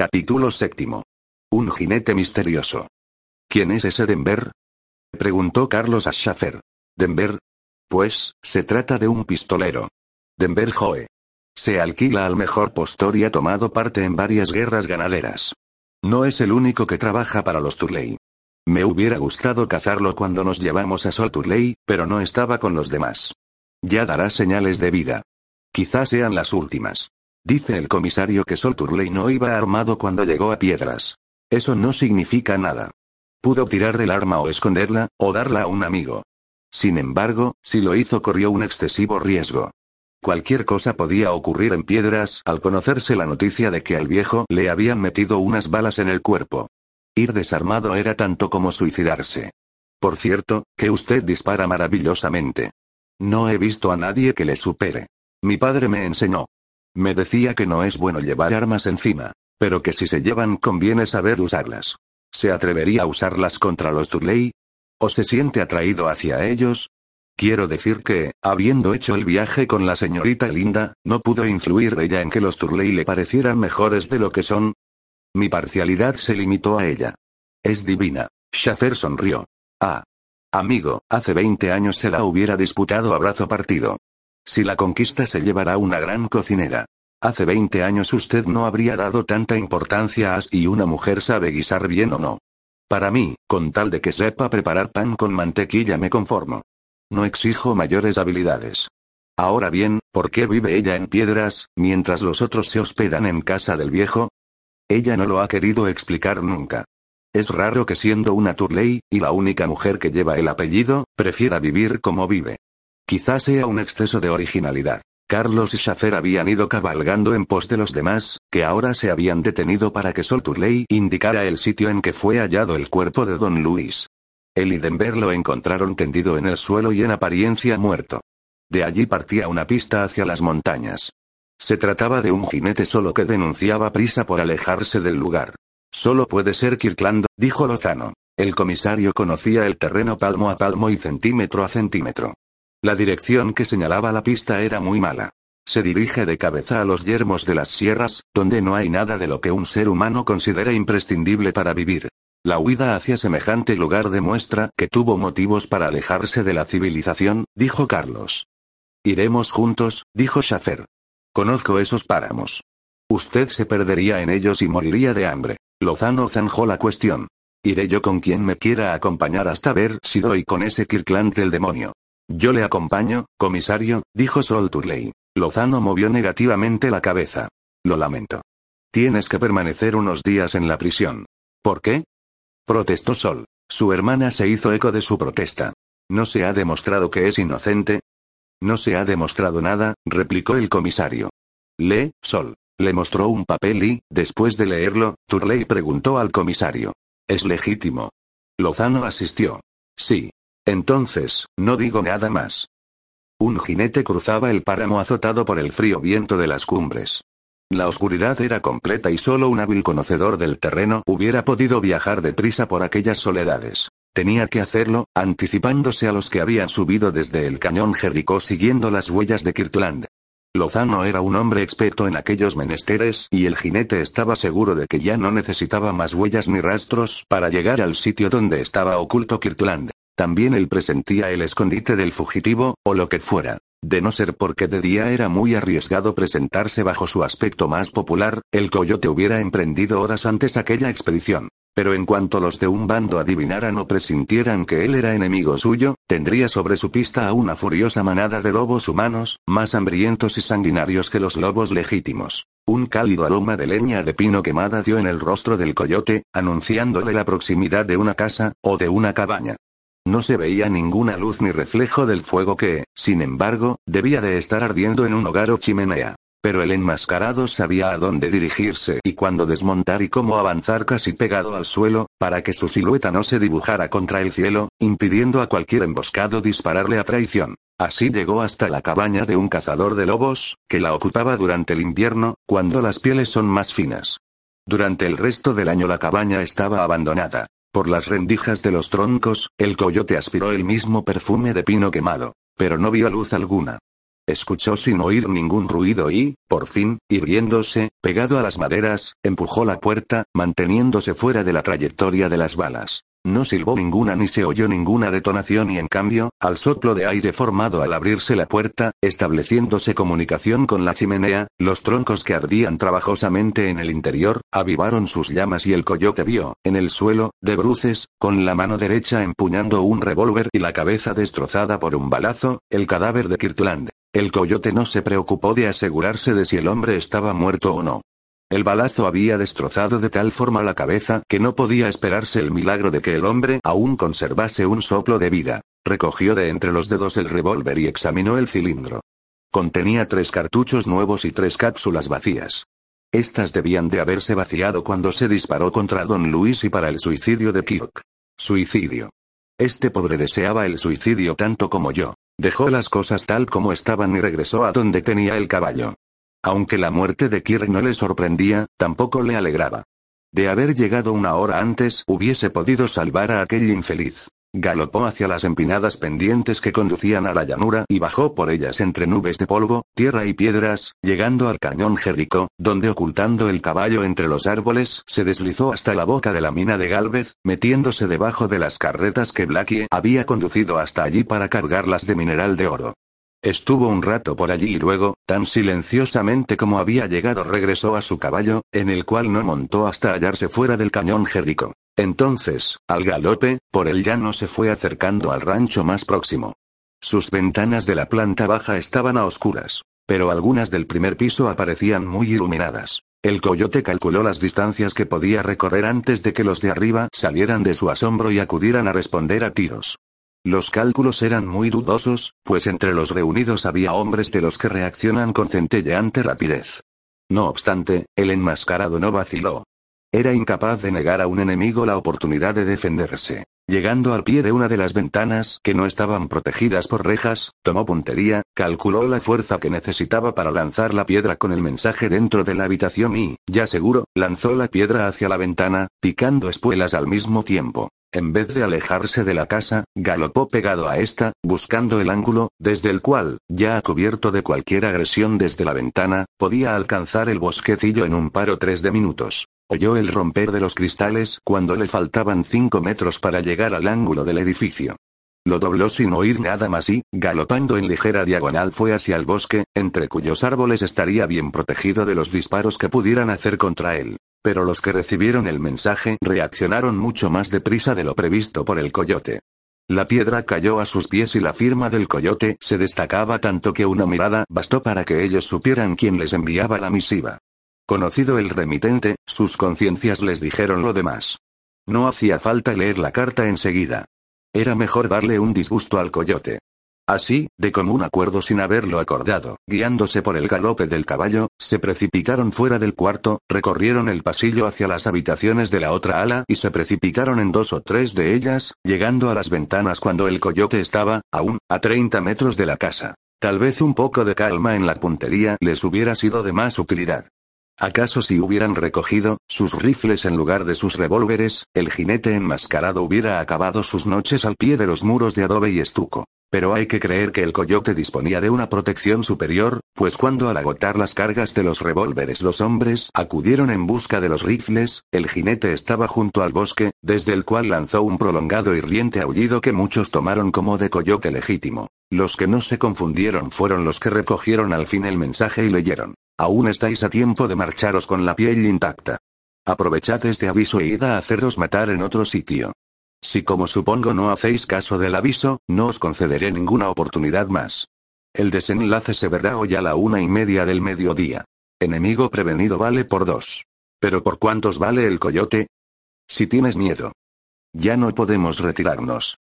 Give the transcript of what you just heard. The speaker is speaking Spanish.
Capítulo séptimo. Un jinete misterioso. ¿Quién es ese Denver? Preguntó Carlos a Schaffer. ¿Denver? Pues, se trata de un pistolero. Denver Joe. Se alquila al mejor postor y ha tomado parte en varias guerras ganaderas. No es el único que trabaja para los Turley. Me hubiera gustado cazarlo cuando nos llevamos a Sol Turley, pero no estaba con los demás. Ya dará señales de vida. Quizás sean las últimas. Dice el comisario que Sol Turley no iba armado cuando llegó a Piedras. Eso no significa nada. Pudo tirar del arma o esconderla, o darla a un amigo. Sin embargo, si lo hizo corrió un excesivo riesgo. Cualquier cosa podía ocurrir en Piedras al conocerse la noticia de que al viejo le habían metido unas balas en el cuerpo. Ir desarmado era tanto como suicidarse. Por cierto, que usted dispara maravillosamente. No he visto a nadie que le supere. Mi padre me enseñó. Me decía que no es bueno llevar armas encima, pero que si se llevan conviene saber usarlas. ¿Se atrevería a usarlas contra los Turley? ¿O se siente atraído hacia ellos? Quiero decir que, habiendo hecho el viaje con la señorita Linda, no pudo influir ella en que los Turley le parecieran mejores de lo que son. Mi parcialidad se limitó a ella. Es divina. Schaffer sonrió. Ah. Amigo, hace 20 años se la hubiera disputado a brazo partido. Si la conquista se llevará una gran cocinera. Hace 20 años usted no habría dado tanta importancia a si una mujer sabe guisar bien o no. Para mí, con tal de que sepa preparar pan con mantequilla me conformo. No exijo mayores habilidades. Ahora bien, ¿por qué vive ella en piedras, mientras los otros se hospedan en casa del viejo? Ella no lo ha querido explicar nunca. Es raro que siendo una Turley, y la única mujer que lleva el apellido, prefiera vivir como vive. Quizás sea un exceso de originalidad. Carlos y Schaffer habían ido cabalgando en pos de los demás, que ahora se habían detenido para que Sol Turley indicara el sitio en que fue hallado el cuerpo de Don Luis. Él y Denver lo encontraron tendido en el suelo y en apariencia muerto. De allí partía una pista hacia las montañas. Se trataba de un jinete solo que denunciaba prisa por alejarse del lugar. Solo puede ser Kirkland, dijo Lozano. El comisario conocía el terreno palmo a palmo y centímetro a centímetro. La dirección que señalaba la pista era muy mala. Se dirige de cabeza a los yermos de las sierras, donde no hay nada de lo que un ser humano considera imprescindible para vivir. La huida hacia semejante lugar demuestra que tuvo motivos para alejarse de la civilización, dijo Carlos. Iremos juntos, dijo Schaffer. Conozco esos páramos. Usted se perdería en ellos y moriría de hambre. Lozano zanjó la cuestión. Iré yo con quien me quiera acompañar hasta ver si doy con ese Kirkland del demonio. Yo le acompaño, comisario, dijo Sol Turley. Lozano movió negativamente la cabeza. Lo lamento. Tienes que permanecer unos días en la prisión. ¿Por qué? Protestó Sol. Su hermana se hizo eco de su protesta. ¿No se ha demostrado que es inocente? No se ha demostrado nada, replicó el comisario. Lee, Sol. Le mostró un papel y, después de leerlo, Turley preguntó al comisario. ¿Es legítimo? Lozano asistió. Sí. Entonces, no digo nada más. Un jinete cruzaba el páramo azotado por el frío viento de las cumbres. La oscuridad era completa y solo un hábil conocedor del terreno hubiera podido viajar deprisa por aquellas soledades. Tenía que hacerlo, anticipándose a los que habían subido desde el cañón Jericó siguiendo las huellas de Kirkland. Lozano era un hombre experto en aquellos menesteres y el jinete estaba seguro de que ya no necesitaba más huellas ni rastros para llegar al sitio donde estaba oculto Kirkland. También él presentía el escondite del fugitivo, o lo que fuera. De no ser porque de día era muy arriesgado presentarse bajo su aspecto más popular, el coyote hubiera emprendido horas antes aquella expedición. Pero en cuanto los de un bando adivinaran o presintieran que él era enemigo suyo, tendría sobre su pista a una furiosa manada de lobos humanos, más hambrientos y sanguinarios que los lobos legítimos. Un cálido aroma de leña de pino quemada dio en el rostro del coyote, anunciándole la proximidad de una casa, o de una cabaña. No se veía ninguna luz ni reflejo del fuego que, sin embargo, debía de estar ardiendo en un hogar o chimenea. Pero el enmascarado sabía a dónde dirigirse y cuándo desmontar y cómo avanzar casi pegado al suelo, para que su silueta no se dibujara contra el cielo, impidiendo a cualquier emboscado dispararle a traición. Así llegó hasta la cabaña de un cazador de lobos, que la ocupaba durante el invierno, cuando las pieles son más finas. Durante el resto del año la cabaña estaba abandonada. Por las rendijas de los troncos, el coyote aspiró el mismo perfume de pino quemado, pero no vio luz alguna. escuchó sin oír ningún ruido y, por fin, irguiéndose, pegado a las maderas, empujó la puerta, manteniéndose fuera de la trayectoria de las balas. No silbó ninguna ni se oyó ninguna detonación y en cambio, al soplo de aire formado al abrirse la puerta, estableciéndose comunicación con la chimenea, los troncos que ardían trabajosamente en el interior, avivaron sus llamas y el coyote vio, en el suelo, de bruces, con la mano derecha empuñando un revólver y la cabeza destrozada por un balazo, el cadáver de Kirtland. El coyote no se preocupó de asegurarse de si el hombre estaba muerto o no. El balazo había destrozado de tal forma la cabeza que no podía esperarse el milagro de que el hombre aún conservase un soplo de vida. Recogió de entre los dedos el revólver y examinó el cilindro. Contenía tres cartuchos nuevos y tres cápsulas vacías. Estas debían de haberse vaciado cuando se disparó contra Don Luis y para el suicidio de Kirk. Suicidio. Este pobre deseaba el suicidio tanto como yo. Dejó las cosas tal como estaban y regresó a donde tenía el caballo. Aunque la muerte de Kirk no le sorprendía, tampoco le alegraba. De haber llegado una hora antes, hubiese podido salvar a aquel infeliz. Galopó hacia las empinadas pendientes que conducían a la llanura y bajó por ellas entre nubes de polvo, tierra y piedras, llegando al cañón Jericó, donde ocultando el caballo entre los árboles, se deslizó hasta la boca de la mina de Galvez, metiéndose debajo de las carretas que Blackie había conducido hasta allí para cargarlas de mineral de oro. Estuvo un rato por allí y luego, tan silenciosamente como había llegado, regresó a su caballo, en el cual no montó hasta hallarse fuera del cañón Jericó. Entonces, al galope, por el llano se fue acercando al rancho más próximo. Sus ventanas de la planta baja estaban a oscuras, pero algunas del primer piso aparecían muy iluminadas. El coyote calculó las distancias que podía recorrer antes de que los de arriba salieran de su asombro y acudieran a responder a tiros. Los cálculos eran muy dudosos, pues entre los reunidos había hombres de los que reaccionan con centelleante rapidez. No obstante, el enmascarado no vaciló. Era incapaz de negar a un enemigo la oportunidad de defenderse. Llegando al pie de una de las ventanas que no estaban protegidas por rejas, tomó puntería, calculó la fuerza que necesitaba para lanzar la piedra con el mensaje dentro de la habitación y, ya seguro, lanzó la piedra hacia la ventana, picando espuelas al mismo tiempo. En vez de alejarse de la casa, galopó pegado a esta, buscando el ángulo, desde el cual, ya cubierto de cualquier agresión desde la ventana, podía alcanzar el bosquecillo en un paro tres de minutos. Oyó el romper de los cristales cuando le faltaban cinco metros para llegar al ángulo del edificio. Lo dobló sin oír nada más y, galopando en ligera diagonal fue hacia el bosque, entre cuyos árboles estaría bien protegido de los disparos que pudieran hacer contra él. Pero los que recibieron el mensaje reaccionaron mucho más deprisa de lo previsto por el coyote. La piedra cayó a sus pies y la firma del coyote se destacaba tanto que una mirada bastó para que ellos supieran quién les enviaba la misiva. Conocido el remitente, sus conciencias les dijeron lo demás. No hacía falta leer la carta enseguida. Era mejor darle un disgusto al coyote. Así, de común acuerdo sin haberlo acordado, guiándose por el galope del caballo, se precipitaron fuera del cuarto, recorrieron el pasillo hacia las habitaciones de la otra ala y se precipitaron en dos o tres de ellas, llegando a las ventanas cuando el coyote estaba, aún, a 30 metros de la casa. Tal vez un poco de calma en la puntería les hubiera sido de más utilidad. ¿Acaso si hubieran recogido sus rifles en lugar de sus revólveres, el jinete enmascarado hubiera acabado sus noches al pie de los muros de adobe y estuco? Pero hay que creer que el coyote disponía de una protección superior, pues cuando al agotar las cargas de los revólveres los hombres acudieron en busca de los rifles, el jinete estaba junto al bosque, desde el cual lanzó un prolongado y riente aullido que muchos tomaron como de coyote legítimo. Los que no se confundieron fueron los que recogieron al fin el mensaje y leyeron. Aún estáis a tiempo de marcharos con la piel intacta. Aprovechad este aviso e id a haceros matar en otro sitio. Si como supongo no hacéis caso del aviso, no os concederé ninguna oportunidad más. El desenlace se verá hoy a la una y media del mediodía. Enemigo prevenido vale por dos. Pero ¿por cuántos vale el coyote? Si tienes miedo. Ya no podemos retirarnos.